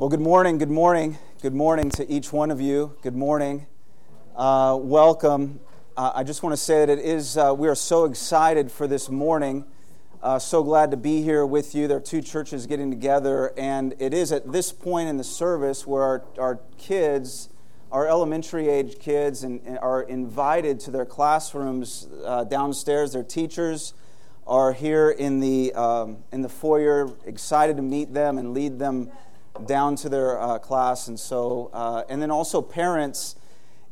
Well, good morning, good morning, good morning to each one of you. Good morning. Uh, welcome. Uh, I just want to say that it is, uh, we are so excited for this morning. Uh, so glad to be here with you. There are two churches getting together, and it is at this point in the service where our, our kids, our elementary age kids, and, and are invited to their classrooms uh, downstairs. Their teachers are here in the, um, in the foyer, excited to meet them and lead them down to their uh, class. And so, uh, and then also parents,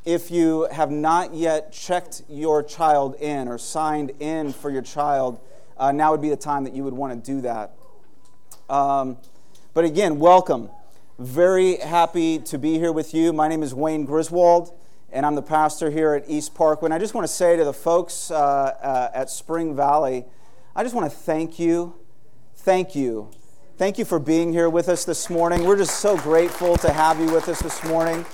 if you have not yet checked your child in or signed in for your child, uh, now would be the time that you would want to do that. Um, but again, welcome. Very happy to be here with you. My name is Wayne Griswold, and I'm the pastor here at East Parkway. And I just want to say to the folks uh, uh, at Spring Valley, I just want to thank you. Thank you Thank you for being here with us this morning. We're just so grateful to have you with us this morning.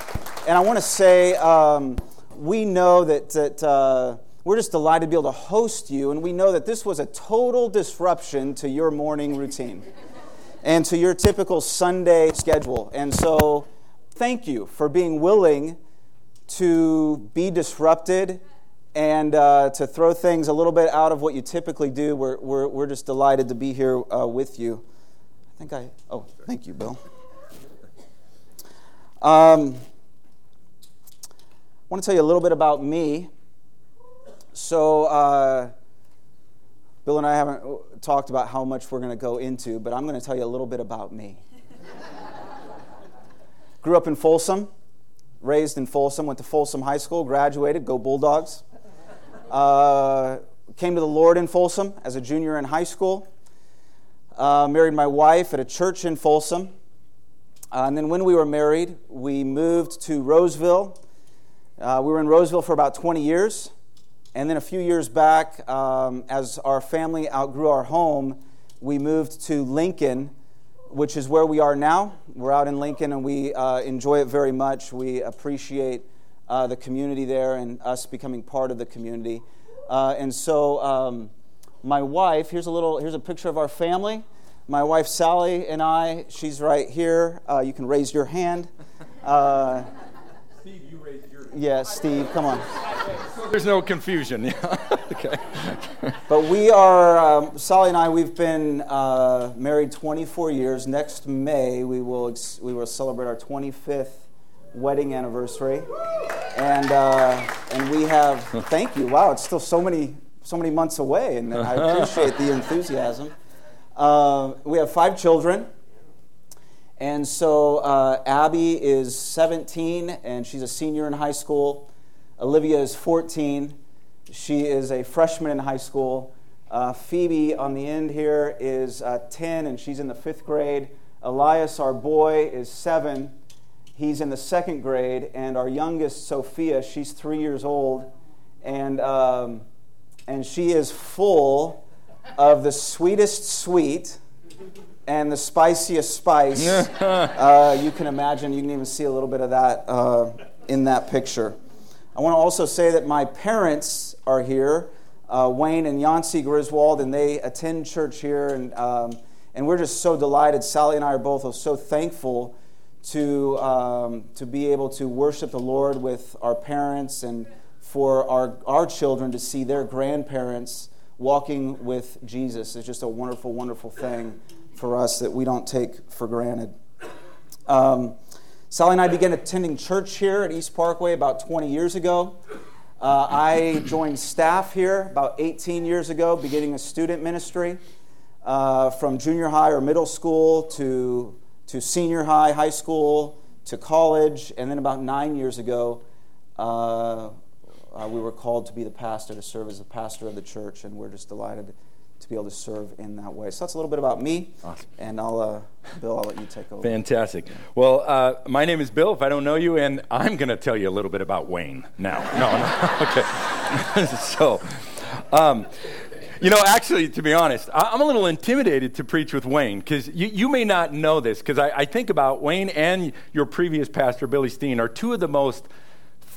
And I want to say, um, we know that, that uh, we're just delighted to be able to host you, and we know that this was a total disruption to your morning routine and to your typical Sunday schedule. And so, thank you for being willing to be disrupted and uh, to throw things a little bit out of what you typically do. We're, we're, we're just delighted to be here uh, with you. I think I, oh, thank you, Bill. Um, I want to tell you a little bit about me. So, uh, Bill and I haven't talked about how much we're going to go into, but I'm going to tell you a little bit about me. Grew up in Folsom, raised in Folsom, went to Folsom High School, graduated, go Bulldogs. Uh, came to the Lord in Folsom as a junior in high school. Uh, married my wife at a church in Folsom. Uh, and then when we were married, we moved to Roseville. Uh, we were in Roseville for about 20 years. And then a few years back, um, as our family outgrew our home, we moved to Lincoln, which is where we are now. We're out in Lincoln and we uh, enjoy it very much. We appreciate uh, the community there and us becoming part of the community. Uh, and so, um, my wife, here's a little, here's a picture of our family. My wife Sally and I, she's right here. Uh, you can raise your hand. Uh, Steve, you raised your hand. Yes, yeah, Steve, come on. So there's no confusion. okay. but we are, um, Sally and I, we've been uh, married 24 years. Next May, we will, ex- we will celebrate our 25th wedding anniversary. And, uh, and we have, thank you. Wow, it's still so many so many months away, and I appreciate the enthusiasm. Uh, we have five children. And so uh, Abby is 17, and she's a senior in high school. Olivia is 14. She is a freshman in high school. Uh, Phoebe on the end here is uh, 10, and she's in the fifth grade. Elias, our boy, is seven. He's in the second grade. And our youngest, Sophia, she's three years old. And um, and she is full of the sweetest sweet and the spiciest spice. uh, you can imagine, you can even see a little bit of that uh, in that picture. I want to also say that my parents are here, uh, Wayne and Yancy Griswold, and they attend church here, and, um, and we're just so delighted. Sally and I are both so thankful to, um, to be able to worship the Lord with our parents and for our, our children to see their grandparents walking with Jesus is just a wonderful, wonderful thing for us that we don't take for granted. Um, Sally and I began attending church here at East Parkway about 20 years ago. Uh, I joined staff here about 18 years ago, beginning a student ministry uh, from junior high or middle school to, to senior high, high school, to college, and then about nine years ago, uh, uh, we were called to be the pastor, to serve as the pastor of the church, and we're just delighted to be able to serve in that way. So that's a little bit about me, awesome. and I'll, uh, Bill, I'll let you take over. Fantastic. Well, uh, my name is Bill, if I don't know you, and I'm going to tell you a little bit about Wayne now. No, no, okay. so, um, you know, actually, to be honest, I'm a little intimidated to preach with Wayne because you, you, may not know this because I, I think about Wayne and your previous pastor, Billy Steen, are two of the most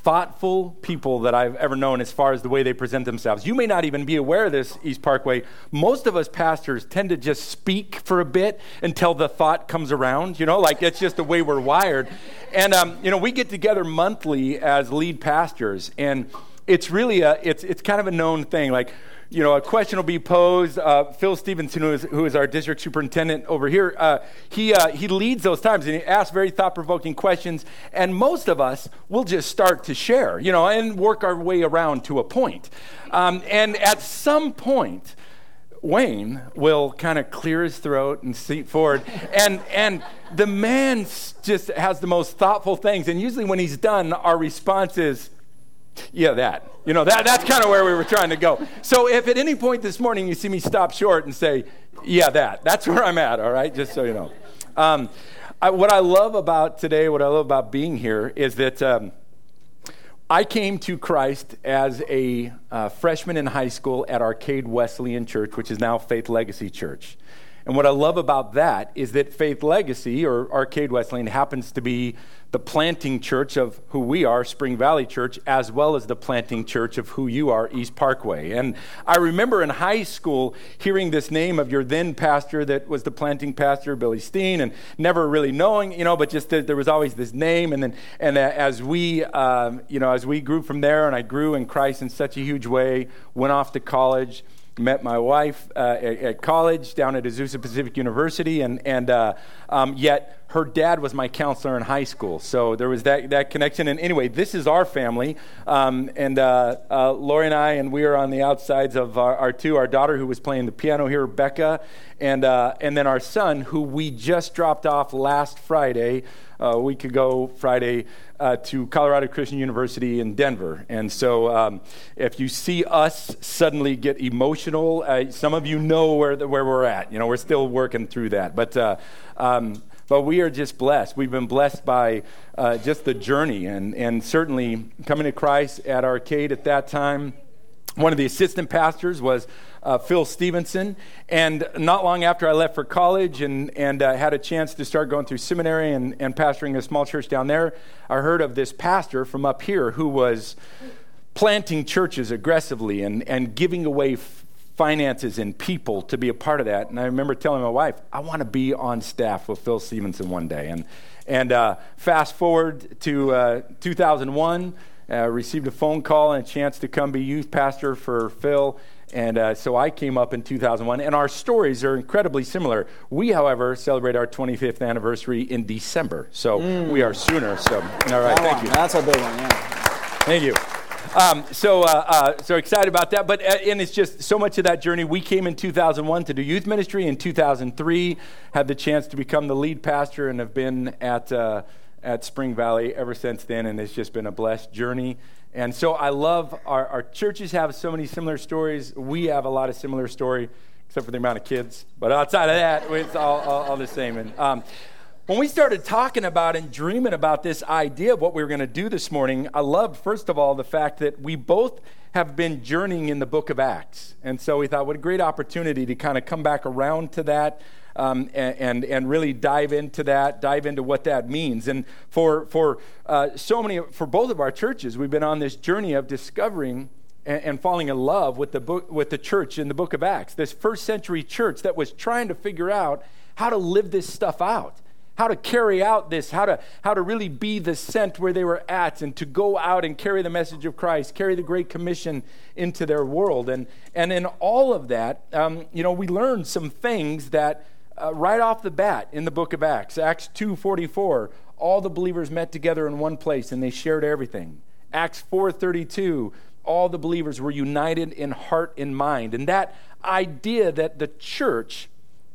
thoughtful people that I've ever known as far as the way they present themselves. You may not even be aware of this, East Parkway. Most of us pastors tend to just speak for a bit until the thought comes around, you know, like it's just the way we're wired. And, um, you know, we get together monthly as lead pastors, and it's really a, it's, it's kind of a known thing. Like, you know, a question will be posed. Uh, Phil Stevenson, who is, who is our district superintendent over here, uh, he, uh, he leads those times and he asks very thought provoking questions. And most of us will just start to share, you know, and work our way around to a point. Um, and at some point, Wayne will kind of clear his throat and seat forward. And, and the man just has the most thoughtful things. And usually when he's done, our response is, yeah, that. You know, that, that's kind of where we were trying to go. So if at any point this morning you see me stop short and say, yeah, that, that's where I'm at, all right? Just so you know. Um, I, what I love about today, what I love about being here, is that um, I came to Christ as a uh, freshman in high school at Arcade Wesleyan Church, which is now Faith Legacy Church. And what I love about that is that Faith Legacy, or Arcade Wesleyan, happens to be the planting church of who we are, Spring Valley Church, as well as the planting church of who you are, East Parkway. And I remember in high school hearing this name of your then pastor that was the planting pastor, Billy Steen, and never really knowing, you know, but just that there was always this name. And then, and as we, um, you know, as we grew from there, and I grew in Christ in such a huge way, went off to college met my wife uh, at, at, college down at Azusa Pacific University, and, and uh, um, yet her dad was my counselor in high school. So there was that, that connection. And anyway, this is our family. Um, and uh, uh, Lori and I, and we are on the outsides of our, our, two, our daughter who was playing the piano here, Becca, and, uh, and then our son who we just dropped off last Friday, uh, a week ago, Friday, uh, to Colorado Christian University in Denver. And so um, if you see us suddenly get emotional, uh, some of you know where, the, where we're at. You know, we're still working through that. But um, but we are just blessed. We've been blessed by uh, just the journey and, and certainly coming to Christ at Arcade at that time. One of the assistant pastors was uh, Phil Stevenson. And not long after I left for college and, and uh, had a chance to start going through seminary and, and pastoring a small church down there, I heard of this pastor from up here who was planting churches aggressively and, and giving away finances and people to be a part of that. And I remember telling my wife, I want to be on staff with Phil Stevenson one day. And, and uh, fast forward to uh, 2001, uh, received a phone call and a chance to come be youth pastor for Phil. And uh, so I came up in 2001, and our stories are incredibly similar. We, however, celebrate our 25th anniversary in December. So mm. we are sooner. So, all right, thank you. That's a big one, yeah. Thank you. Um, so, uh, uh, so excited about that. But uh, and it's just so much of that journey. We came in 2001 to do youth ministry. In 2003, had the chance to become the lead pastor and have been at uh, at Spring Valley ever since then. And it's just been a blessed journey. And so I love our, our churches have so many similar stories. We have a lot of similar story, except for the amount of kids. But outside of that, it's all, all, all the same. And um, when we started talking about and dreaming about this idea of what we were going to do this morning, I loved, first of all, the fact that we both have been journeying in the book of Acts. And so we thought, what a great opportunity to kind of come back around to that. Um, and, and, really dive into that, dive into what that means. And for for uh, so many, for both of our churches, we've been on this journey of discovering and, and falling in love with the book, with the church in the Book of Acts. This first century church that was trying to figure out how to live this stuff out how to carry out this, how to, how to really be the sent where they were at, and to go out and carry the message of Christ, carry the Great Commission into their world. And, and in all of that, um, you know, we learned some things that uh, right off the bat in the book of Acts, Acts 2.44, all the believers met together in one place and they shared everything. Acts 4.32, all the believers were united in heart and mind. And that idea that the church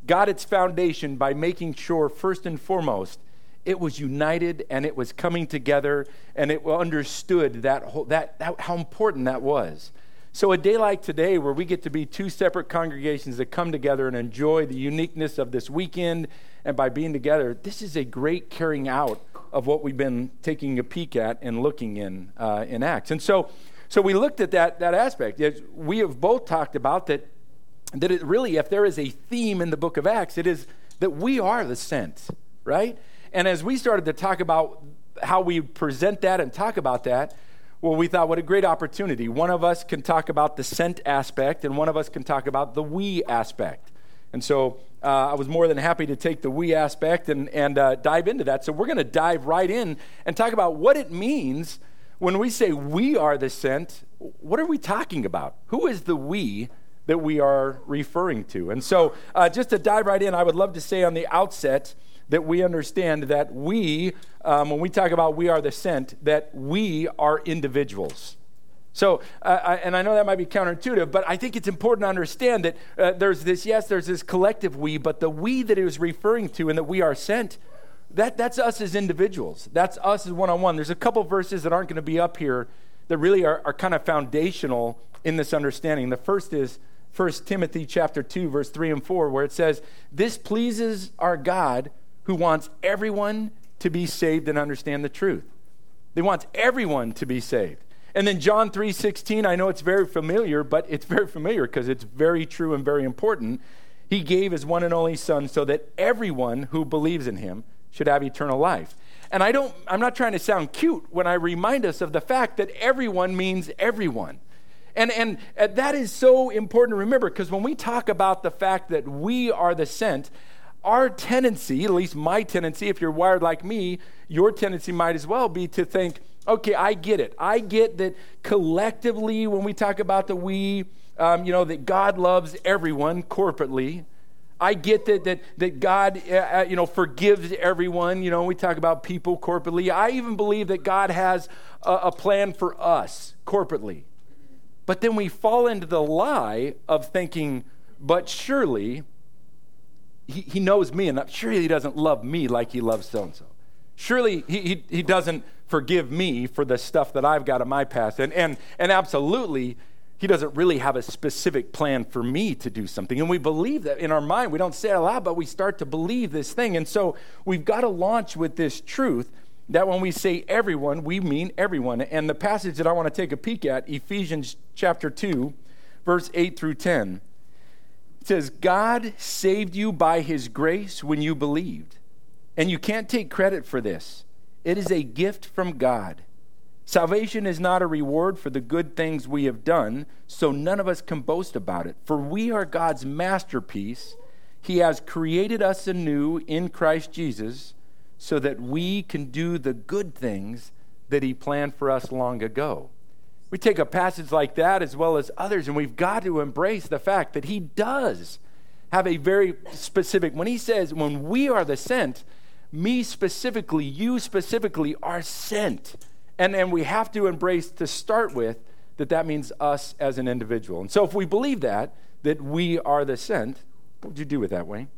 got its foundation by making sure, first and foremost, it was united and it was coming together and it understood that, whole, that, that, how important that was. So, a day like today, where we get to be two separate congregations that come together and enjoy the uniqueness of this weekend, and by being together, this is a great carrying out of what we've been taking a peek at and looking in uh, in Acts. And so, so we looked at that, that aspect. We have both talked about that that it really, if there is a theme in the book of Acts, it is that we are the sent, right? And as we started to talk about how we present that and talk about that, well, we thought, what a great opportunity. One of us can talk about the sent aspect, and one of us can talk about the we aspect. And so uh, I was more than happy to take the we aspect and, and uh, dive into that. So we're going to dive right in and talk about what it means when we say we are the sent. What are we talking about? Who is the we that we are referring to? And so, uh, just to dive right in, I would love to say on the outset that we understand that we, um, when we talk about we are the sent, that we are individuals. So, uh, I, and I know that might be counterintuitive, but I think it's important to understand that uh, there's this, yes, there's this collective we, but the we that it was referring to and that we are sent, that, that's us as individuals. That's us as one on one. There's a couple verses that aren't going to be up here that really are, are kind of foundational in this understanding. The first is 1 Timothy chapter 2, verse 3 and 4, where it says, This pleases our God who wants everyone to be saved and understand the truth. He wants everyone to be saved. And then John 3:16, I know it's very familiar, but it's very familiar because it's very true and very important. He gave his one and only son so that everyone who believes in him should have eternal life. And I don't I'm not trying to sound cute when I remind us of the fact that everyone means everyone. And, and uh, that is so important to remember because when we talk about the fact that we are the sent, our tendency, at least my tendency, if you're wired like me, your tendency might as well be to think, okay, I get it. I get that collectively, when we talk about the we, um, you know, that God loves everyone corporately. I get that, that, that God, uh, uh, you know, forgives everyone. You know, we talk about people corporately. I even believe that God has a, a plan for us corporately. But then we fall into the lie of thinking, but surely he, he knows me, and surely he doesn't love me like he loves so and so. Surely he, he, he doesn't forgive me for the stuff that I've got in my past. And, and, and absolutely, he doesn't really have a specific plan for me to do something. And we believe that in our mind. We don't say it aloud, but we start to believe this thing. And so we've got to launch with this truth that when we say everyone, we mean everyone. And the passage that I want to take a peek at, Ephesians chapter 2, verse 8 through 10, it says, God saved you by his grace when you believed. And you can't take credit for this. It is a gift from God. Salvation is not a reward for the good things we have done, so none of us can boast about it. For we are God's masterpiece. He has created us anew in Christ Jesus so that we can do the good things that He planned for us long ago. We take a passage like that as well as others, and we've got to embrace the fact that He does have a very specific, when He says, when we are the sent, me specifically, you specifically are sent. And, and we have to embrace to start with that that means us as an individual. And so if we believe that, that we are the sent, what would you do with that, Wayne?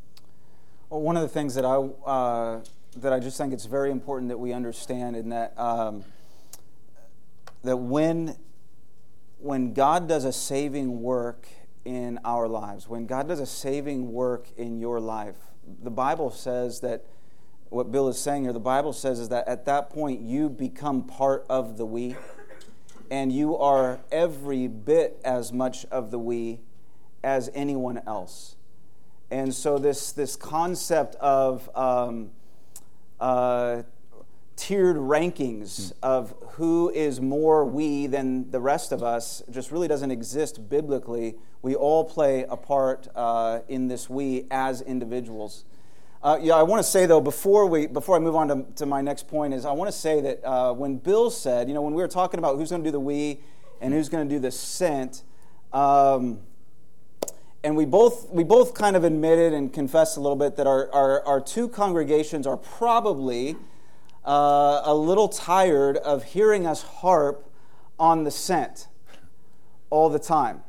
Well, one of the things that I, uh, that I just think it's very important that we understand in that, um, that when, when God does a saving work in our lives, when God does a saving work in your life, the Bible says that what Bill is saying here, the Bible says is that at that point you become part of the we, and you are every bit as much of the we as anyone else. And so this this concept of um, uh, tiered rankings of who is more we than the rest of us just really doesn't exist biblically. We all play a part uh, in this we as individuals. Uh, yeah, I want to say though before we before I move on to, to my next point is I want to say that uh, when Bill said, you know, when we were talking about who's going to do the we and who's going to do the sent, um, and we both we both kind of admitted and confessed a little bit that our our, our two congregations are probably uh, a little tired of hearing us harp on the sent all the time,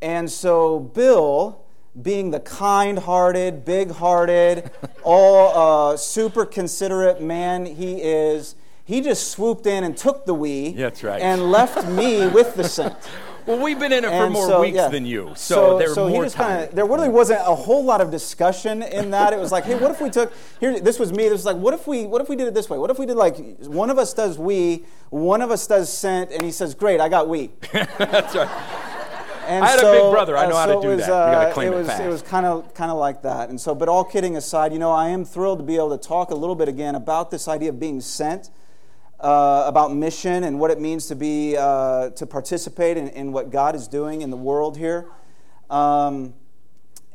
and so Bill being the kind hearted, big hearted, all uh, super considerate man he is, he just swooped in and took the we That's right. and left me with the sent. Well, we've been in it for And more so, weeks yeah. than you, so, there so more he just kinda, there really wasn't a whole lot of discussion in that. It was like, hey, what if we took here? This was me. This was like, what if we what if we did it this way? What if we did like one of us does we, one of us does sent, and he says, great, I got we. That's right. And I had a big brother. I uh, know how to so do it was, that. You gotta uh, claim it it was, fast. It was kind of kind of like that. And so, but all kidding aside, you know, I am thrilled to be able to talk a little bit again about this idea of being sent. Uh, about mission and what it means to be uh, to participate in, in, what God is doing in the world here. Um,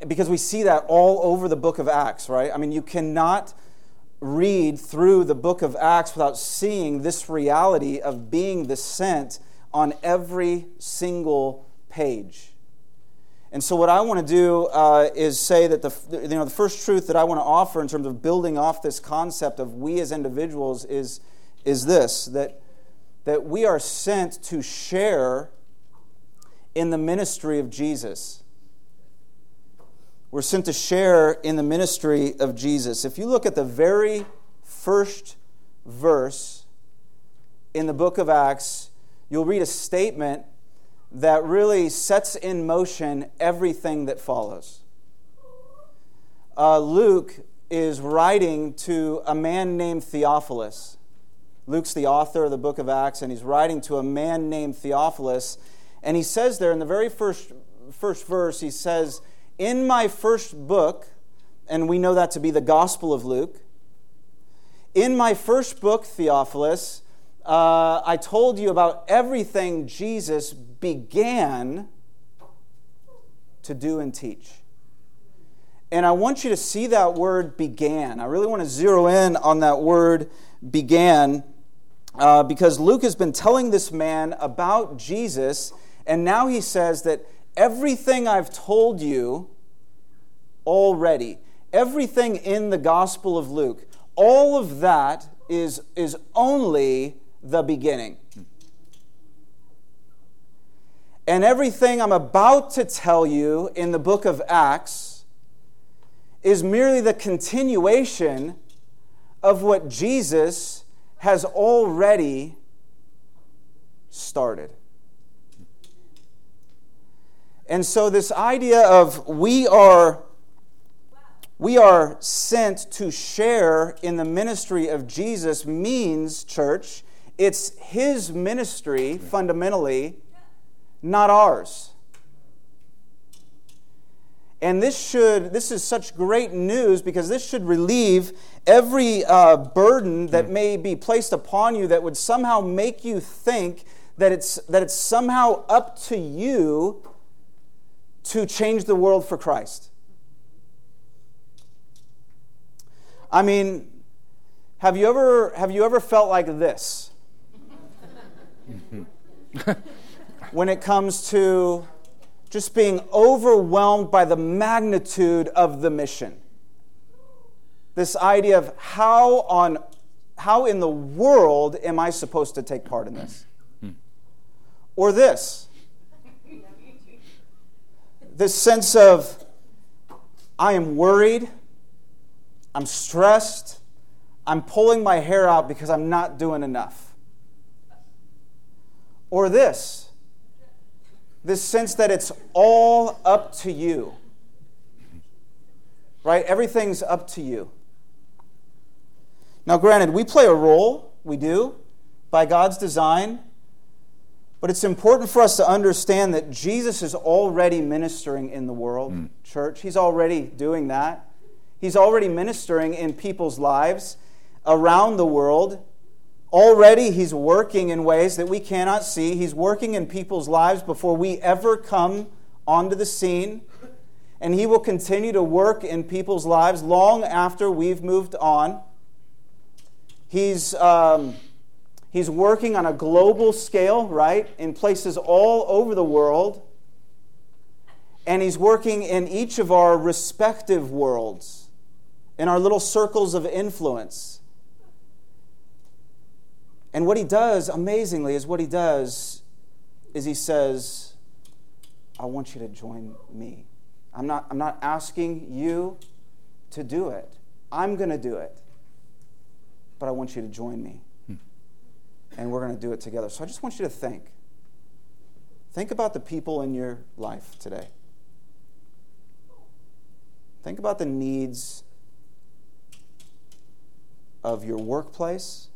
because we see that all over the book of Acts, right? I mean, you cannot read through the book of Acts without seeing this reality of being the sent on every single page. And so, what I want to do uh, is say that the, you know, the first truth that I want to offer in terms of building off this concept of we as individuals is, is this that, that we are sent to share in the ministry of Jesus. We're sent to share in the ministry of Jesus. If you look at the very first verse in the book of Acts, you'll read a statement that really sets in motion everything that follows. Uh, Luke is writing to a man named Theophilus. Luke's the author of the book of Acts, and he's writing to a man named Theophilus. And he says there in the very first, first verse, he says, in my first book, and we know that to be the Gospel of Luke, in my first book, Theophilus, uh, I told you about everything Jesus began to do and teach. And I want you to see that word began. I really want to zero in on that word began uh, because Luke has been telling this man about Jesus, and now he says that everything I've told you already, everything in the Gospel of Luke, all of that is, is only the beginning. And everything I'm about to tell you in the book of Acts is merely the continuation of what Jesus has already started. And so, this idea of we are, we are sent to share in the ministry of Jesus means, church, it's his ministry fundamentally, not ours. And this should, this is such great news because this should relieve every uh, burden that may be placed upon you that would somehow make you think that it's, that it's somehow up to you to change the world for Christ. I mean, have you ever, have you ever felt like this? when it comes to just being overwhelmed by the magnitude of the mission. This idea of how on how in the world am I supposed to take part in this? Or this this sense of I am worried, I'm stressed, I'm pulling my hair out because I'm not doing enough. Or this this sense that it's all up to you. Right? Everything's up to you. Now, granted, we play a role, we do, by God's design. But it's important for us to understand that Jesus is already ministering in the world, mm. church. He's already doing that. He's already ministering in people's lives around the world. Already, He's working in ways that we cannot see. He's working in people's lives before we ever come onto the scene. And He will continue to work in people's lives long after we've moved on. He's. Um, He's working on a global scale, right, in places all over the world. And he's working in each of our respective worlds, in our little circles of influence. And what he does, amazingly, is what he does is he says, I want you to join me. I'm not, I'm not asking you to do it. I'm going to do it. But I want you to join me hmm. and we're going to do it together. So I just want you to think. Think about the people in your life today. Think about the needs of your workplace,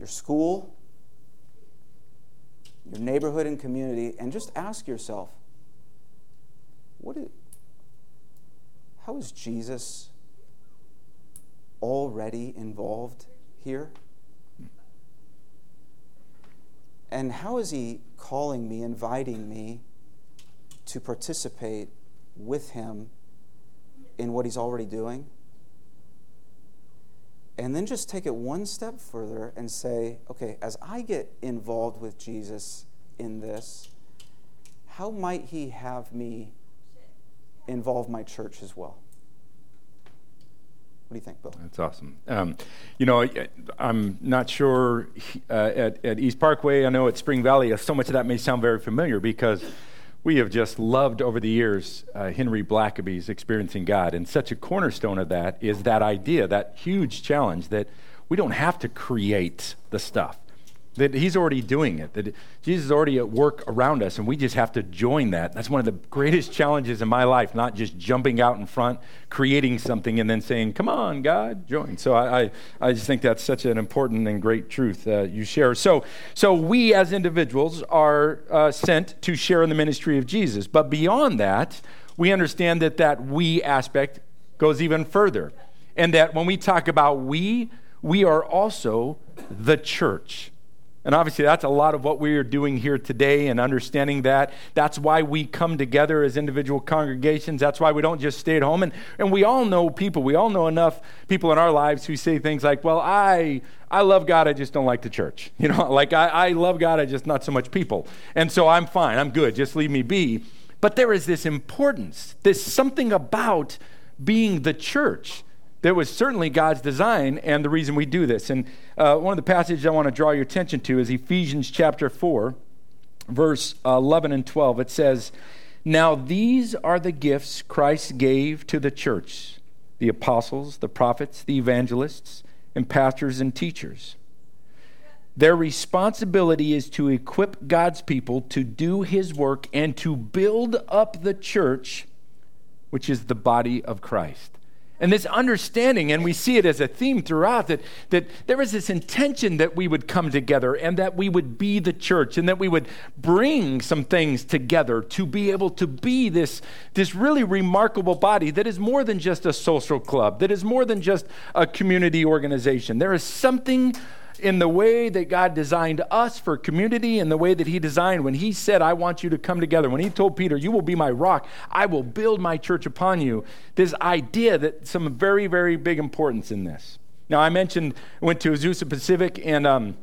your school, your neighborhood and community, and just ask yourself what is, how is Jesus already involved here? And how is He calling me, inviting me to participate with Him in what He's already doing? And then just take it one step further and say, okay, as I get involved with Jesus in this, how might He have me involve my church as well? What do you think, Bill? That's awesome. Um, you know, I'm not sure uh, at, at East Parkway, I know at Spring Valley, so much of that may sound very familiar because we have just loved over the years uh, Henry Blackaby's Experiencing God. And such a cornerstone of that is that idea, that huge challenge that we don't have to create the stuff that he's already doing it, that Jesus is already at work around us, and we just have to join that. That's one of the greatest challenges in my life, not just jumping out in front, creating something, and then saying, Come on, God, join. So I, I, I just think that's such an important and great truth uh, you share. So, so we as individuals are uh, sent to share in the ministry of Jesus. But beyond that, we understand that that we aspect goes even further. And that when we talk about we, we are also the church. And obviously, that's a lot of what we are doing here today and understanding that. That's why we come together as individual congregations. That's why we don't just stay at home. And, and we all know people, we all know enough people in our lives who say things like, Well, I, I love God, I just don't like the church. You know, like I, I love God, I just not so much people. And so I'm fine, I'm good, just leave me be. But there is this importance, this something about being the church that was certainly God's design and the reason we do this. And uh, one of the passages I want to draw your attention to is Ephesians chapter 4, verse 11 and 12. It says, Now these are the gifts Christ gave to the church the apostles, the prophets, the evangelists, and pastors and teachers. Their responsibility is to equip God's people to do his work and to build up the church, which is the body of Christ. And this understanding, and we see it as a theme throughout, that, that there is this intention that we would come together and that we would be the church and that we would bring some things together to be able to be this, this really remarkable body that is more than just a social club, that is more than just a community organization. There is something in the way that God designed us for community in the way that He designed when He said, I want you to come together. When He told Peter, You will be my rock, I will build my church upon you. This idea that some very, very big importance in this. Now, I mentioned, went to Azusa Pacific and um,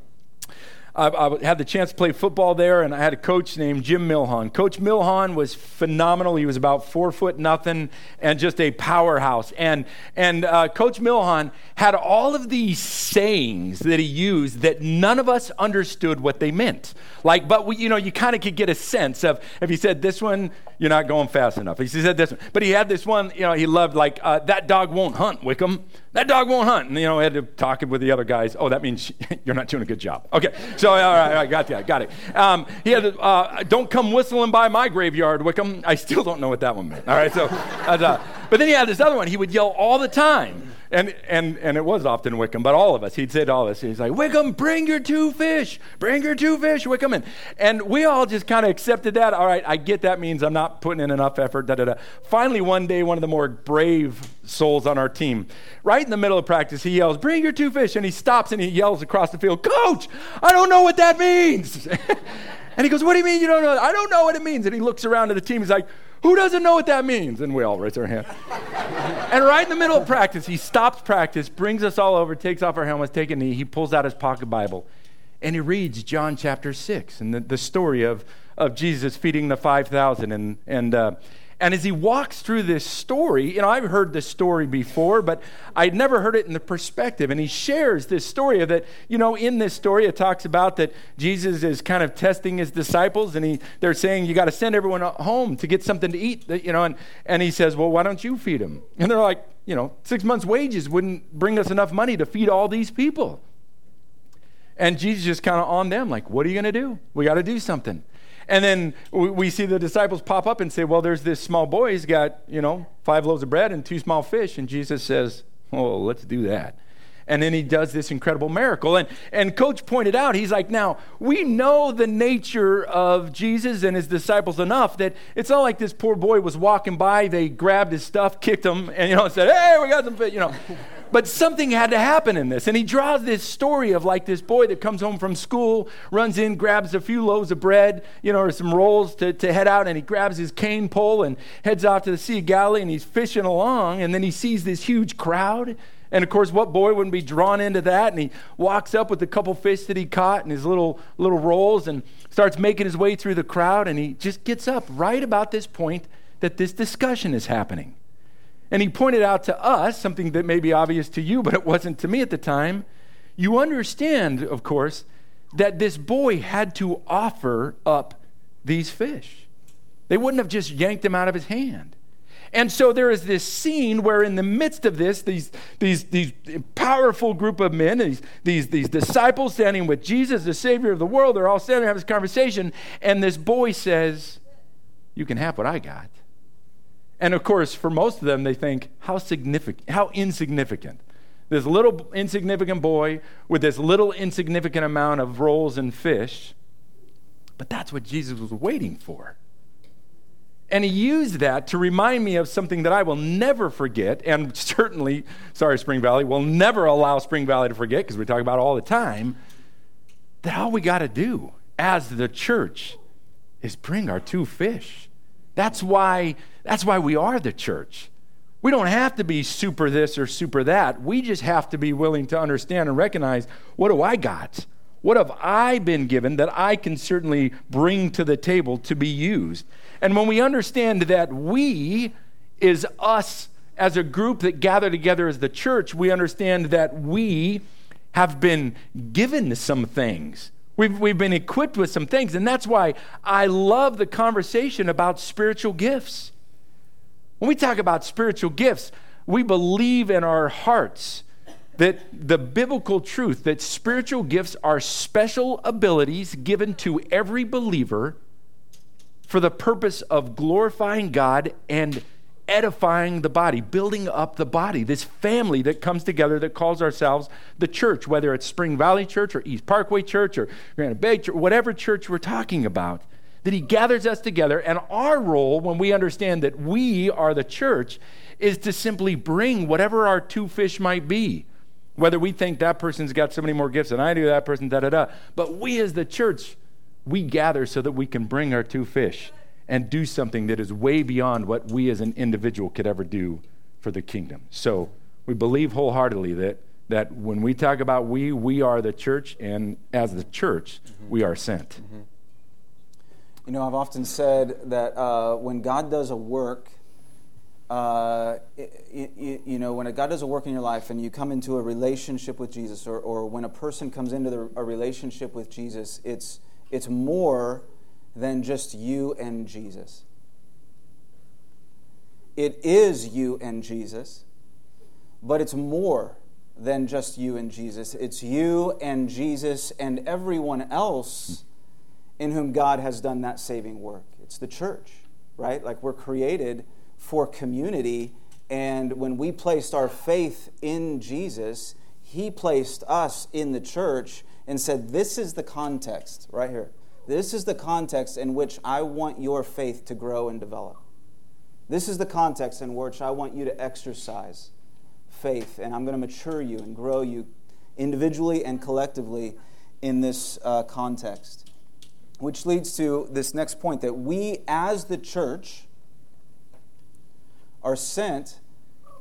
I, I, had the chance to play football there, and I had a coach named Jim Milhon. Coach Milhon was phenomenal. He was about four foot nothing and just a powerhouse. And, and uh, Coach Milhon had all of these sayings that he used that none of us understood what they meant. Like, but we, you know, you kind of could get a sense of if he said this one, you're not going fast enough. He said this one, but he had this one. You know, he loved like uh, that dog won't hunt, Wickham. That dog won't hunt. And you know, I had to talk with the other guys. Oh, that means you're not doing a good job. Okay, so all right, right got that, got it. Um, he had uh, don't come whistling by my graveyard, Wickham. I still don't know what that one meant. All right, so, uh, but then he had this other one. He would yell all the time. And, and, and it was often Wickham, but all of us, he'd say to all of us, he's like, Wickham, bring your two fish. Bring your two fish, Wickham. And, and we all just kind of accepted that. All right, I get that means I'm not putting in enough effort, da da da. Finally, one day, one of the more brave souls on our team, right in the middle of practice, he yells, Bring your two fish. And he stops and he yells across the field, Coach, I don't know what that means. and he goes, What do you mean you don't know? I don't know what it means. And he looks around at the team, he's like, who doesn't know what that means? And we all raise our hand. and right in the middle of practice, he stops practice, brings us all over, takes off our helmets, takes a knee. He pulls out his pocket Bible, and he reads John chapter 6 and the, the story of, of Jesus feeding the 5,000. And, and, uh, and as he walks through this story, you know, I've heard this story before, but I'd never heard it in the perspective. And he shares this story of that, you know, in this story, it talks about that Jesus is kind of testing his disciples, and he, they're saying, you got to send everyone home to get something to eat, you know, and, and he says, well, why don't you feed them? And they're like, you know, six months' wages wouldn't bring us enough money to feed all these people. And Jesus just kind of on them, like, what are you going to do? We got to do something. And then we see the disciples pop up and say, Well, there's this small boy. He's got, you know, five loaves of bread and two small fish. And Jesus says, Oh, let's do that. And then he does this incredible miracle. And, and Coach pointed out, he's like, Now, we know the nature of Jesus and his disciples enough that it's not like this poor boy was walking by, they grabbed his stuff, kicked him, and, you know, said, Hey, we got some fish, you know. But something had to happen in this. And he draws this story of like this boy that comes home from school, runs in, grabs a few loaves of bread, you know, or some rolls to, to head out, and he grabs his cane pole and heads off to the Sea of Galilee and he's fishing along. And then he sees this huge crowd. And of course, what boy wouldn't be drawn into that? And he walks up with a couple fish that he caught and his little little rolls and starts making his way through the crowd. And he just gets up right about this point that this discussion is happening. And he pointed out to us something that may be obvious to you, but it wasn't to me at the time. You understand, of course, that this boy had to offer up these fish. They wouldn't have just yanked them out of his hand. And so there is this scene where, in the midst of this, these, these, these powerful group of men, these, these, these disciples standing with Jesus, the Savior of the world, they're all standing having this conversation, and this boy says, You can have what I got. And of course, for most of them, they think, how significant, how insignificant. This little insignificant boy with this little insignificant amount of rolls and fish. But that's what Jesus was waiting for. And he used that to remind me of something that I will never forget, and certainly, sorry, Spring Valley, will never allow Spring Valley to forget because we talk about it all the time. That all we got to do as the church is bring our two fish. That's why that's why we are the church. We don't have to be super this or super that. We just have to be willing to understand and recognize what do I got? What have I been given that I can certainly bring to the table to be used? And when we understand that we is us as a group that gather together as the church, we understand that we have been given some things. We've, we've been equipped with some things. And that's why I love the conversation about spiritual gifts. When we talk about spiritual gifts, we believe in our hearts that the biblical truth that spiritual gifts are special abilities given to every believer for the purpose of glorifying God and edifying the body, building up the body, this family that comes together that calls ourselves the church, whether it's Spring Valley Church or East Parkway Church or Granite Bay Church, whatever church we're talking about that He gathers us together. And our role, when we understand that we are the church, is to simply bring whatever our two fish might be. Whether we think that person's got so many more gifts than I do, that person, da da da. But we as the church, we gather so that we can bring our two fish and do something that is way beyond what we as an individual could ever do for the kingdom. So we believe wholeheartedly that, that when we talk about we, we are the church, and as the church, mm-hmm. we are sent. Mm-hmm. You know, I've often said that uh, when God does a work, uh, it, it, you know, when a God does a work in your life and you come into a relationship with Jesus, or, or when a person comes into the, a relationship with Jesus, it's, it's more than just you and Jesus. It is you and Jesus, but it's more than just you and Jesus. It's you and Jesus and everyone else in whom God has done that saving work. It's the church, right? Like we're created for community. And when we placed our faith in Jesus, He placed us in the church and said, This is the context right here. This is the context in which I want your faith to grow and develop. This is the context in which I want you to exercise faith, and I'm going to mature you and grow you individually and collectively in this uh, context. Which leads to this next point that we, as the church, are sent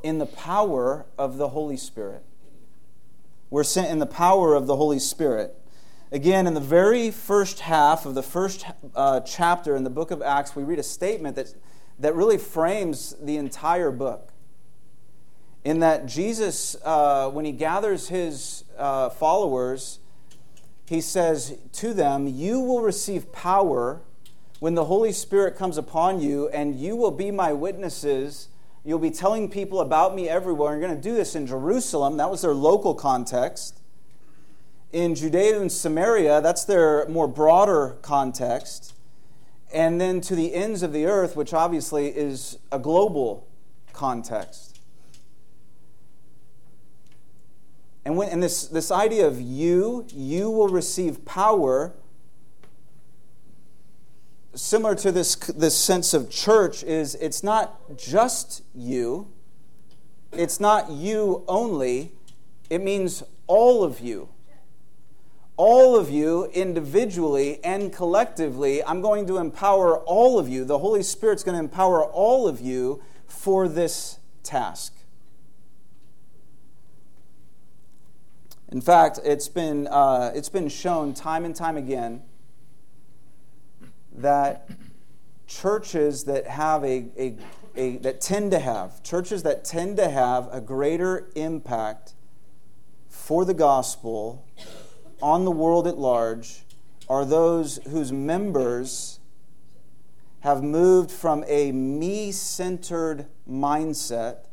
in the power of the Holy Spirit. We're sent in the power of the Holy Spirit. Again, in the very first half of the first uh, chapter in the book of Acts, we read a statement that, that really frames the entire book. In that Jesus, uh, when he gathers his uh, followers, he says to them, You will receive power when the Holy Spirit comes upon you, and you will be my witnesses. You'll be telling people about me everywhere. You're going to do this in Jerusalem. That was their local context. In Judea and Samaria, that's their more broader context. And then to the ends of the earth, which obviously is a global context. And, when, and this, this idea of you, you will receive power, similar to this, this sense of church, is it's not just you, it's not you only, it means all of you. All of you individually and collectively, I'm going to empower all of you. The Holy Spirit's going to empower all of you for this task. In fact, it's been, uh, it's been shown time and time again that churches that have a, a, a, that tend to have churches that tend to have a greater impact for the gospel on the world at large are those whose members have moved from a me centered mindset,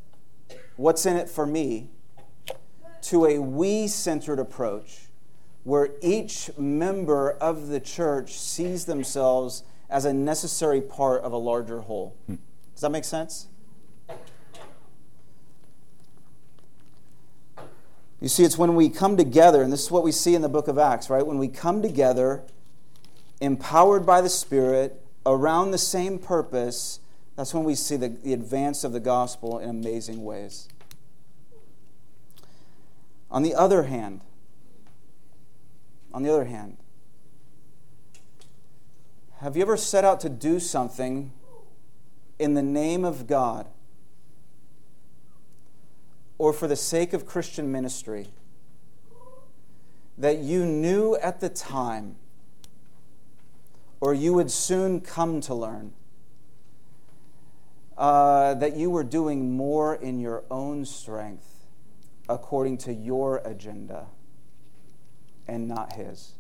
what's in it for me, to a we centered approach where each member of the church sees themselves as a necessary part of a larger whole. Hmm. Does that make sense? You see, it's when we come together, and this is what we see in the book of Acts, right? When we come together, empowered by the Spirit, around the same purpose, that's when we see the, the advance of the gospel in amazing ways. On the other hand, on the other hand, have you ever set out to do something in the name of God or for the sake of Christian ministry that you knew at the time or you would soon come to learn uh, that you were doing more in your own strength according to your agenda and not his.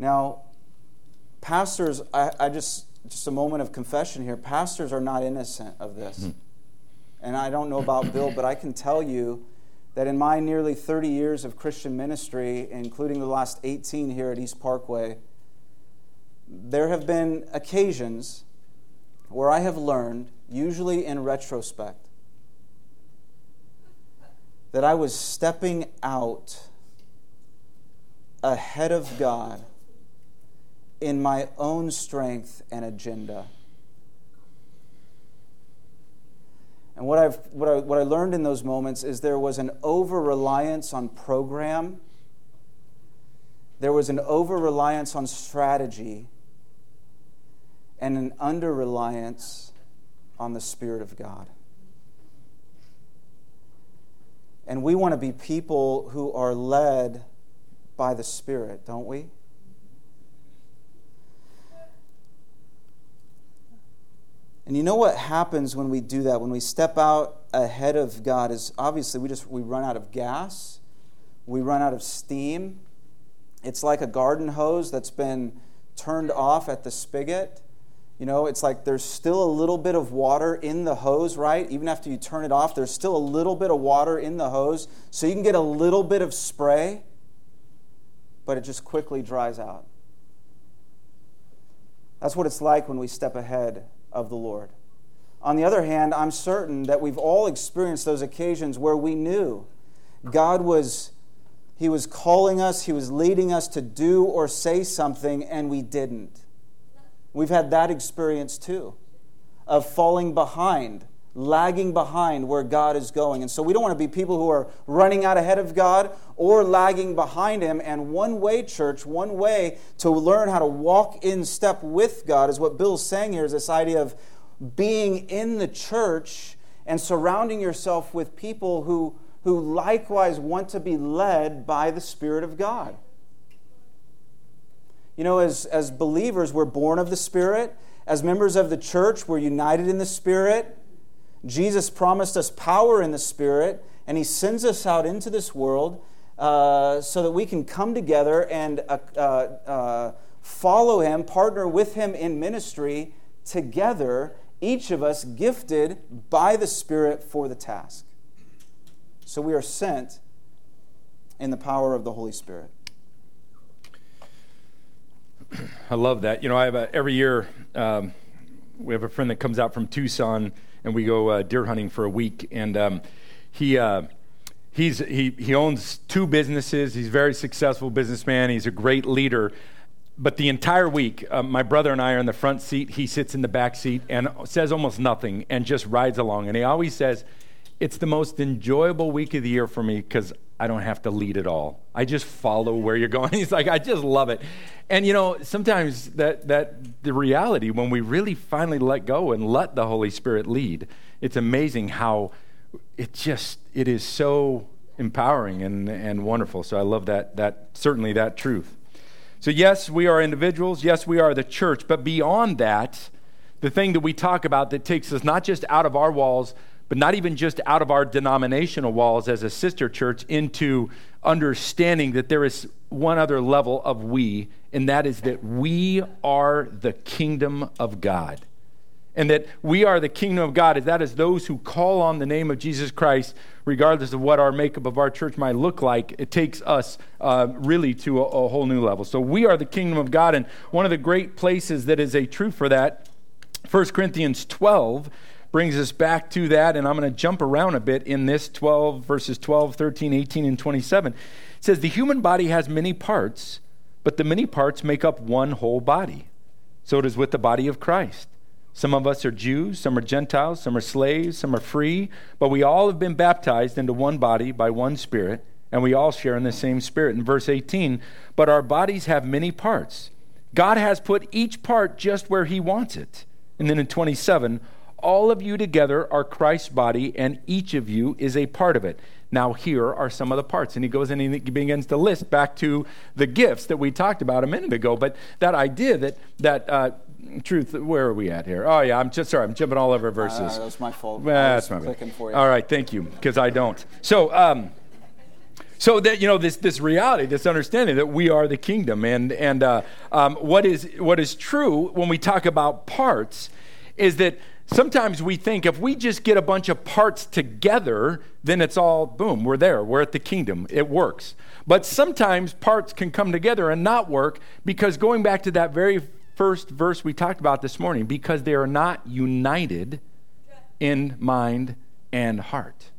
Now, pastors, I, I just, just a moment of confession here. Pastors are not innocent of this. Mm-hmm. And I don't know about Bill, but I can tell you that in my nearly 30 years of Christian ministry, including the last 18 here at East Parkway, there have been occasions where I have learned, usually in retrospect, that I was stepping out ahead of God in my own strength and agenda. And what, I've, what, I, what I learned in those moments is there was an over reliance on program, there was an over reliance on strategy, and an under reliance on the Spirit of God. And we want to be people who are led by the Spirit, don't we? And you know what happens when we do that, when we step out ahead of God is obviously we just we run out of gas, we run out of steam. It's like a garden hose that's been turned off at the spigot you know, it's like there's still a little bit of water in the hose, right? Even after you turn it off, there's still a little bit of water in the hose. So you can get a little bit of spray, but it just quickly dries out. That's what it's like when we step ahead of the Lord. On the other hand, I'm certain that we've all experienced those occasions where we knew God was he was calling us, he was leading us to do or say something and we didn't. We've had that experience too of falling behind, lagging behind where God is going. And so we don't want to be people who are running out ahead of God or lagging behind Him. And one way, church, one way to learn how to walk in step with God is what Bill's saying here is this idea of being in the church and surrounding yourself with people who, who likewise want to be led by the Spirit of God. You know, as, as believers, we're born of the Spirit. As members of the church, we're united in the Spirit. Jesus promised us power in the Spirit, and He sends us out into this world uh, so that we can come together and uh, uh, uh follow Him, partner with Him in ministry together, each of us gifted by the Spirit for the task. So we are sent in the power of the Holy Spirit. I love that. You know, I have a, every year um, we have a friend that comes out from Tucson and we go uh, deer hunting for a week. And um, he, uh, he's, he, he owns two businesses. He's a very successful businessman. He's a great leader. but the entire week, uh, my brother and I are in the front seat. He sits in the back seat and says almost nothing and just rides along. And he always says, It's the most enjoyable week of the year for me because I don't have to lead at all. I just follow where you're going. He's like, I just love it. And you know, sometimes that, that the reality, when we really finally let go and let the Holy Spirit lead, it's amazing how it just, it is so empowering and, and wonderful. So I love that, that, certainly that truth. So, yes, we are individuals. Yes, we are the church. But beyond that, the thing that we talk about that takes us not just out of our walls, but not even just out of our denominational walls as a sister church, into understanding that there is one other level of we, and that is that we are the kingdom of God and that we are the kingdom of God, that is those who call on the name of Jesus Christ, regardless of what our makeup of our church might look like, it takes us uh, really to a, a whole new level. So we are the kingdom of God, and one of the great places that is a truth for that, 1 Corinthians 12 brings us back to that, and I'm going to jump around a bit in this 12, verses 12, 13, 18, and 27. It says, The human body has many parts, but the many parts make up one whole body. So it is with the body of Christ. Some of us are Jews, some are Gentiles, some are slaves, some are free, but we all have been baptized into one body by one Spirit, and we all share in the same Spirit. In verse 18, but our bodies have many parts. God has put each part just where He wants it. And then in 27, all of you together are Christ's body, and each of you is a part of it. Now, here are some of the parts. And he goes and he begins to list back to the gifts that we talked about a minute ago. But that idea that, that uh, truth, where are we at here? Oh, yeah, I'm just sorry, I'm jumping all over verses. Uh, that's my fault. Well, that's my clicking for you. All right, thank you, because I don't. So, um, so that you know this this reality, this understanding that we are the kingdom, and and uh, um, what is what is true when we talk about parts is that sometimes we think if we just get a bunch of parts together, then it's all boom, we're there, we're at the kingdom, it works. But sometimes parts can come together and not work because going back to that very first verse we talked about this morning because they are not united in mind and heart.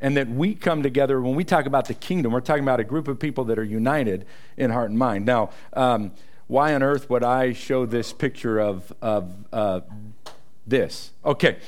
And that we come together, when we talk about the kingdom, we're talking about a group of people that are united in heart and mind. Now, um, why on earth would I show this picture of, of uh, this? Okay.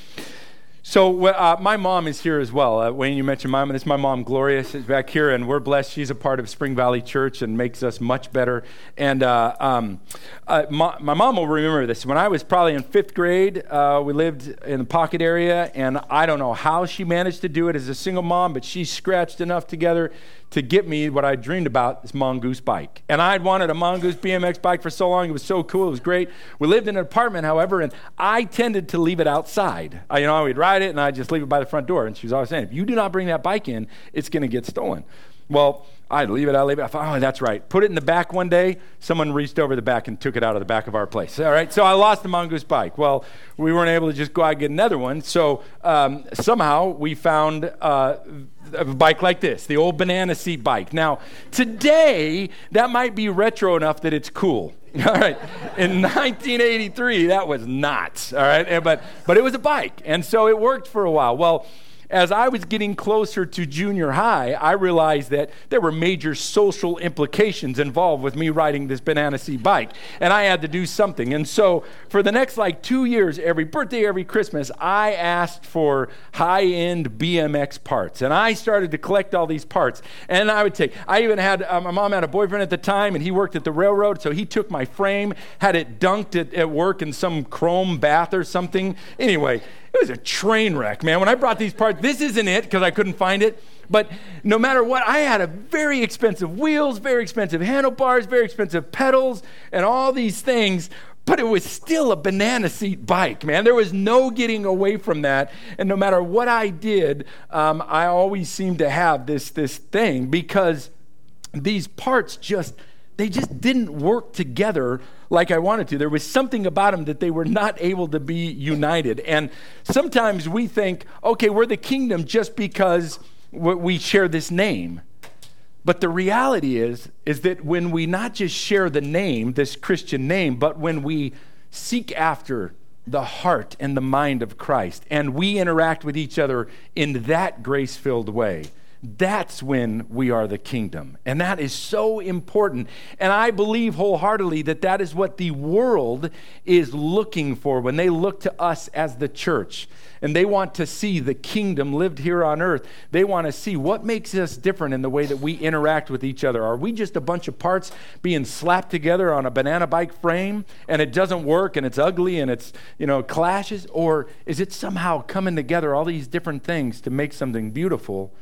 So uh, my mom is here as well. Uh, Wayne, you mentioned my mom. This is my mom, Gloria, is back here, and we're blessed. She's a part of Spring Valley Church and makes us much better. And uh, um, uh, my, my, mom will remember this. When I was probably in fifth grade, uh, we lived in the Pocket area, and I don't know how she managed to do it as a single mom, but she scratched enough together to get me what I dreamed about this mongoose bike. And I'd wanted a mongoose BMX bike for so long. It was so cool. It was great. We lived in an apartment, however, and I tended to leave it outside. I, you know, I would ride it and I'd just leave it by the front door. And she was always saying, if you do not bring that bike in, it's going to get stolen. Well, I'd leave it, I'd leave it. I thought, oh, that's right. Put it in the back one day. Someone reached over the back and took it out of the back of our place. All right, so I lost the mongoose bike. Well, we weren't able to just go out and get another one. So um, somehow we found uh, a bike like this, the old banana seat bike. Now, today, that might be retro enough that it's cool. All right. In 1983, that was not. All right. But, but it was a bike. And so it worked for a while. Well, as I was getting closer to junior high, I realized that there were major social implications involved with me riding this banana seat bike, and I had to do something. And so, for the next like two years, every birthday, every Christmas, I asked for high end BMX parts, and I started to collect all these parts. And I would take, I even had, uh, my mom had a boyfriend at the time, and he worked at the railroad, so he took my frame, had it dunked at, at work in some chrome bath or something. Anyway, it was a train wreck, man. When I brought these parts, this isn't it because I couldn't find it. But no matter what, I had a very expensive wheels, very expensive handlebars, very expensive pedals, and all these things. But it was still a banana seat bike, man. There was no getting away from that. And no matter what I did, um, I always seemed to have this, this thing because these parts just they just didn't work together like I wanted to. There was something about them that they were not able to be united. And sometimes we think, okay, we're the kingdom just because we share this name. But the reality is is that when we not just share the name, this Christian name, but when we seek after the heart and the mind of Christ and we interact with each other in that grace-filled way, that's when we are the kingdom. And that is so important. And I believe wholeheartedly that that is what the world is looking for when they look to us as the church and they want to see the kingdom lived here on earth. They want to see what makes us different in the way that we interact with each other. Are we just a bunch of parts being slapped together on a banana bike frame and it doesn't work and it's ugly and it's, you know, clashes? Or is it somehow coming together, all these different things to make something beautiful?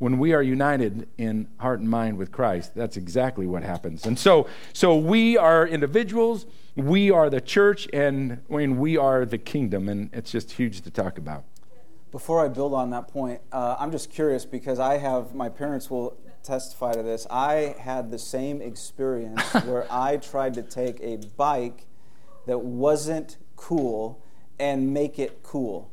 When we are united in heart and mind with Christ, that's exactly what happens. And so, so we are individuals, we are the church, and when we are the kingdom, and it's just huge to talk about. Before I build on that point, uh, I'm just curious because I have my parents will testify to this. I had the same experience where I tried to take a bike that wasn't cool and make it cool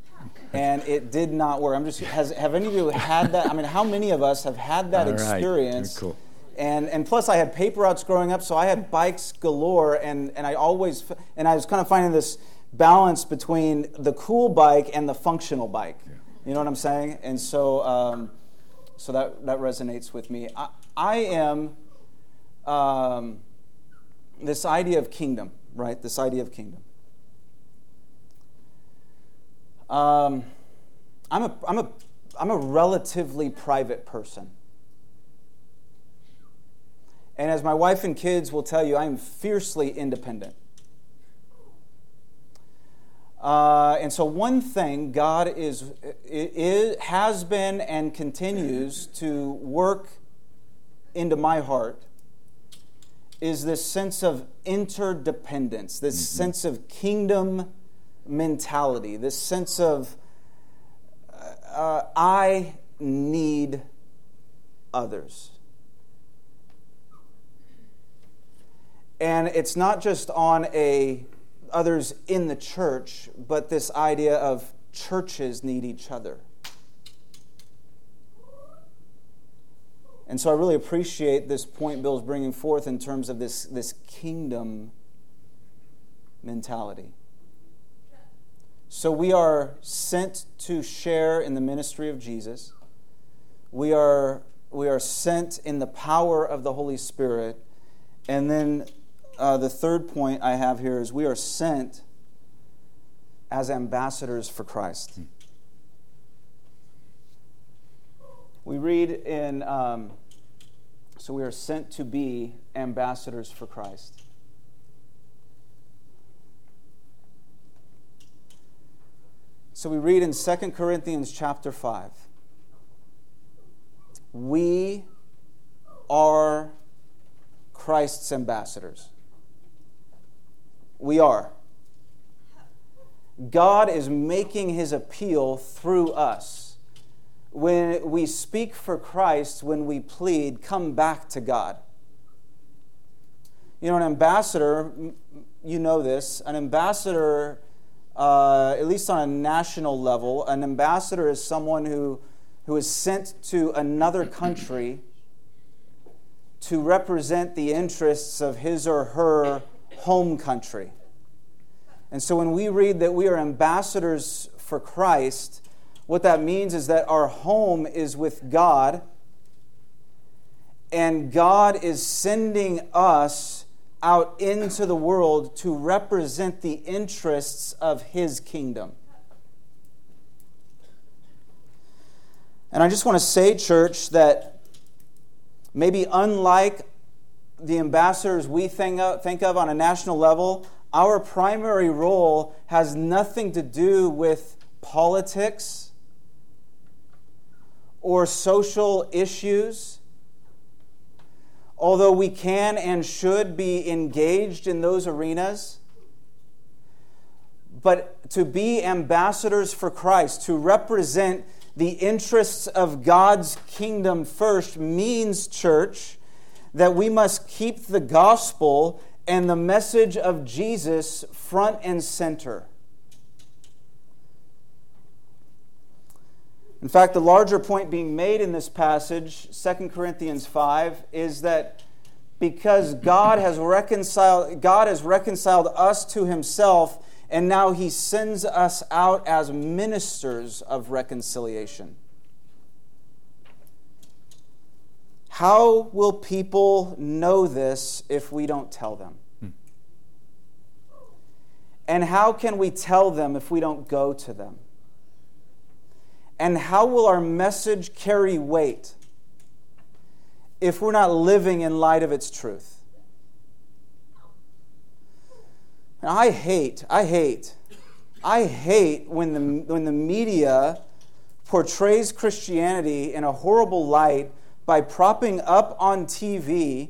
and it did not work. I'm just has have any of you had that? I mean, how many of us have had that All right. experience? Cool. And and plus, I had paper routes growing up, so I had bikes galore, and and I always and I was kind of finding this balance between the cool bike and the functional bike. Yeah. You know what I'm saying? And so um, so that that resonates with me. I, I am um, this idea of kingdom, right? This idea of kingdom. Um, I'm, a, I'm, a, I'm a relatively private person. And as my wife and kids will tell you, I am fiercely independent. Uh, and so, one thing God is, is, has been and continues to work into my heart is this sense of interdependence, this mm-hmm. sense of kingdom mentality, this sense of uh, I need others. And it's not just on a others in the church, but this idea of churches need each other. And so I really appreciate this point Bill's bringing forth in terms of this, this kingdom mentality. So we are sent to share in the ministry of Jesus. We are, we are sent in the power of the Holy Spirit. And then uh, the third point I have here is we are sent as ambassadors for Christ. We read in, um, so we are sent to be ambassadors for Christ. So we read in 2 Corinthians chapter 5. We are Christ's ambassadors. We are. God is making his appeal through us. When we speak for Christ, when we plead, come back to God. You know, an ambassador, you know this, an ambassador uh, at least on a national level, an ambassador is someone who, who is sent to another country to represent the interests of his or her home country. And so when we read that we are ambassadors for Christ, what that means is that our home is with God, and God is sending us out into the world to represent the interests of his kingdom. And I just want to say, church, that maybe unlike the ambassadors we think of, think of on a national level, our primary role has nothing to do with politics or social issues although we can and should be engaged in those arenas, but to be ambassadors for Christ, to represent the interests of God's kingdom first, means, church, that we must keep the gospel and the message of Jesus front and center. In fact, the larger point being made in this passage, 2 Corinthians 5, is that because God has reconciled God has reconciled us to himself and now he sends us out as ministers of reconciliation. How will people know this if we don't tell them? Hmm. And how can we tell them if we don't go to them? And how will our message carry weight if we're not living in light of its truth? And I hate, I hate, I hate when the, when the media portrays Christianity in a horrible light by propping up on TV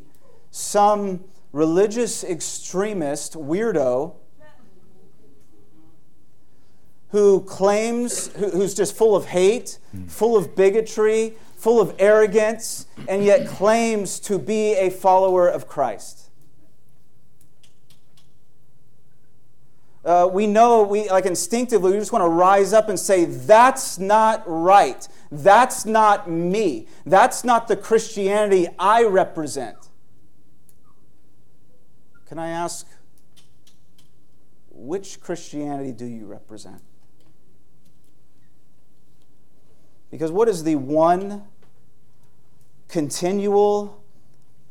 some religious extremist weirdo who claims, who's just full of hate, full of bigotry, full of arrogance, and yet claims to be a follower of Christ. Uh, we know, we like instinctively, we just want to rise up and say, that's not right. That's not me. That's not the Christianity I represent. Can I ask, which Christianity do you represent? Because what is the one continual,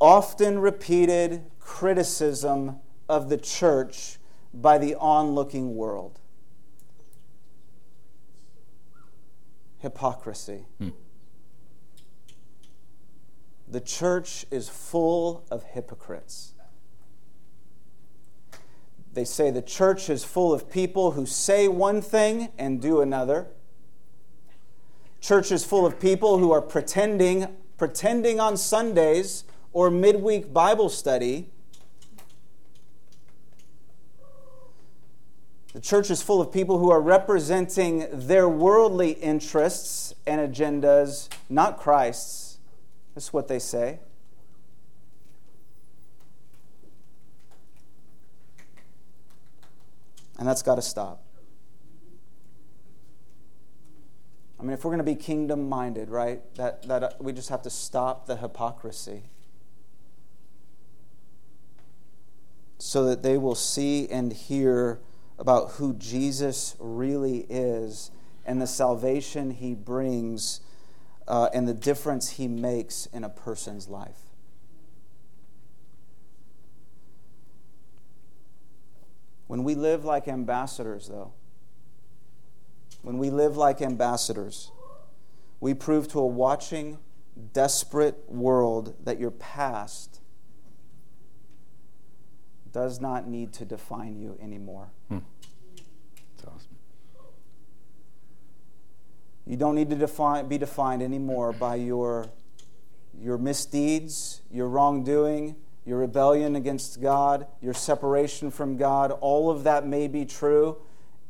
often repeated criticism of the church by the onlooking world? Hypocrisy. Hmm. The church is full of hypocrites. They say the church is full of people who say one thing and do another churches full of people who are pretending, pretending on Sundays or midweek Bible study. The church is full of people who are representing their worldly interests and agendas, not Christ's. That's what they say. And that's got to stop. I mean, if we're going to be kingdom minded, right, that, that uh, we just have to stop the hypocrisy so that they will see and hear about who Jesus really is and the salvation he brings uh, and the difference he makes in a person's life. When we live like ambassadors, though, when we live like ambassadors, we prove to a watching, desperate world that your past does not need to define you anymore. Hmm. That's awesome. You don't need to define, be defined anymore by your, your misdeeds, your wrongdoing, your rebellion against God, your separation from God. All of that may be true,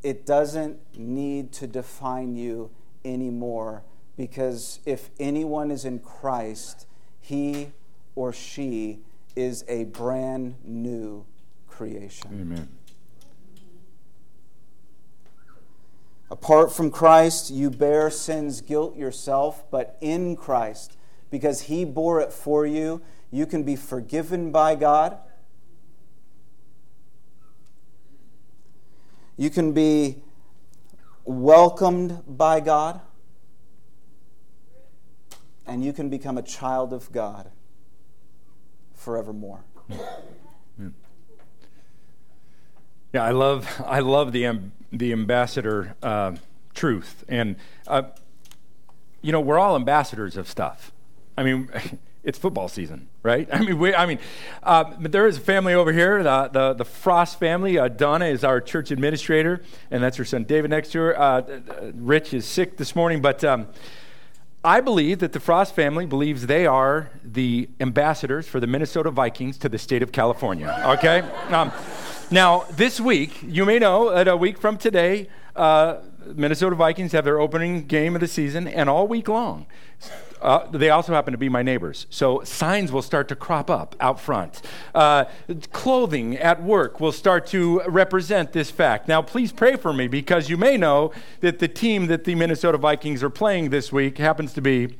it doesn't need to define you anymore because if anyone is in Christ, he or she is a brand new creation. Amen. Apart from Christ, you bear sin's guilt yourself, but in Christ, because he bore it for you, you can be forgiven by God You can be welcomed by God, and you can become a child of God forevermore. Yeah, I love I love the the ambassador uh, truth, and uh, you know we're all ambassadors of stuff. I mean, it's football season, right? I mean, we, I mean, uh, but there is a family over here, the, the, the Frost family. Uh, Donna is our church administrator, and that's her son David next to her. Uh, Rich is sick this morning, but um, I believe that the Frost family believes they are the ambassadors for the Minnesota Vikings to the state of California, okay? Um, now, this week, you may know that a week from today, uh, Minnesota Vikings have their opening game of the season, and all week long, uh, they also happen to be my neighbors. So signs will start to crop up out front. Uh, clothing at work will start to represent this fact. Now, please pray for me because you may know that the team that the Minnesota Vikings are playing this week happens to be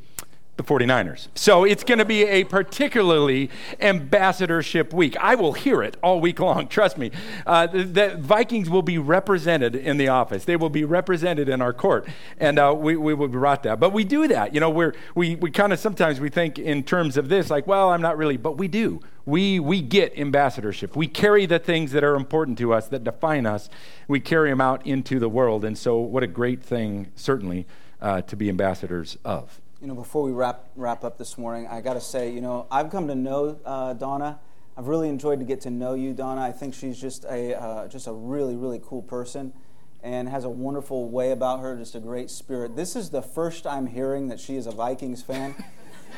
the 49ers. So it's going to be a particularly ambassadorship week. I will hear it all week long, trust me. Uh, the, the, Vikings will be represented in the office, they will be represented in our court, and uh, we, we will be brought that. But we do that. You know, we're, we, we kind of sometimes we think in terms of this, like, well, I'm not really, but we do. We, we get ambassadorship. We carry the things that are important to us, that define us, we carry them out into the world. And so, what a great thing, certainly, uh, to be ambassadors of. You know, before we wrap wrap up this morning, I got to say, you know, I've come to know uh, Donna. I've really enjoyed to get to know you, Donna. I think she's just a uh, just a really really cool person, and has a wonderful way about her. Just a great spirit. This is the first I'm hearing that she is a Vikings fan.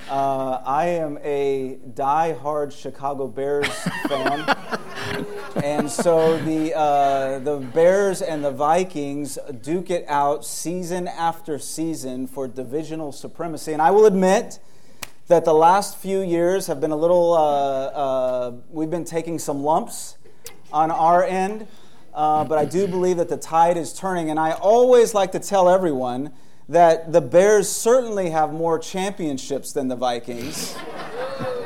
Uh, I am a die-hard Chicago Bears fan, and so the uh, the Bears and the Vikings duke it out season after season for divisional supremacy. And I will admit that the last few years have been a little. Uh, uh we've been taking some lumps on our end, uh, but I do believe that the tide is turning. And I always like to tell everyone that the Bears certainly have more championships than the Vikings.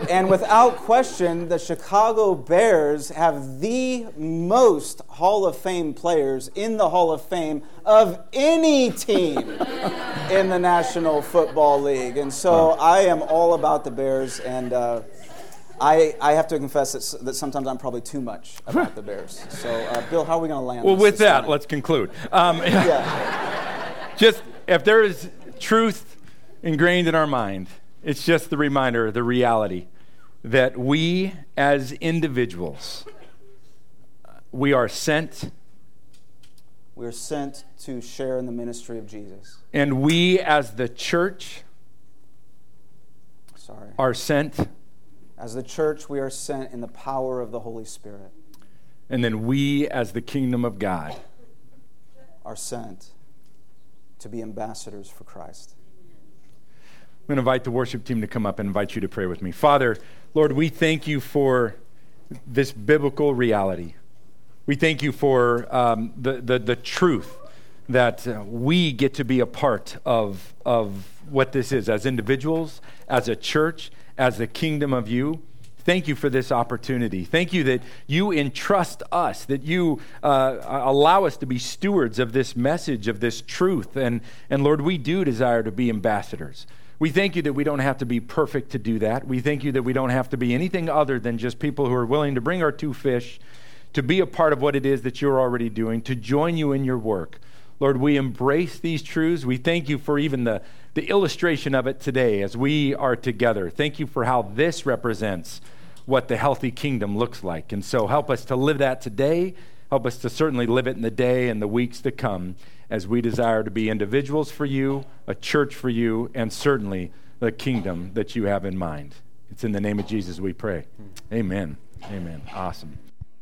and without question, the Chicago Bears have the most Hall of Fame players in the Hall of Fame of any team in the National Football League. And so I am all about the Bears, and uh, I, I have to confess that, that sometimes I'm probably too much about the Bears. So, uh, Bill, how are we going to land Well, with that, let's conclude. Um, yeah. Just if there is truth ingrained in our mind, it's just the reminder, the reality that we as individuals, we are sent. We're sent to share in the ministry of Jesus. And we as the church Sorry. are sent. As the church, we are sent in the power of the Holy Spirit. And then we as the kingdom of God are sent to be ambassadors for Christ. I'm going to invite the worship team to come up and invite you to pray with me. Father, Lord, we thank you for this biblical reality. We thank you for um, the, the, the, truth that uh, we get to be a part of, of what this is as individuals, as a church, as the kingdom of you. Thank you for this opportunity. Thank you that you entrust us, that you uh, allow us to be stewards of this message, of this truth. And, and Lord, we do desire to be ambassadors. We thank you that we don't have to be perfect to do that. We thank you that we don't have to be anything other than just people who are willing to bring our two fish, to be a part of what it is that you're already doing, to join you in your work. Lord, we embrace these truths. We thank you for even the, the illustration of it today as we are together. Thank you for how this represents what the healthy kingdom looks like. And so help us to live that today. Help us to certainly live it in the day and the weeks to come as we desire to be individuals for you, a church for you, and certainly the kingdom that you have in mind. It's in the name of Jesus we pray. Amen. Amen. Awesome.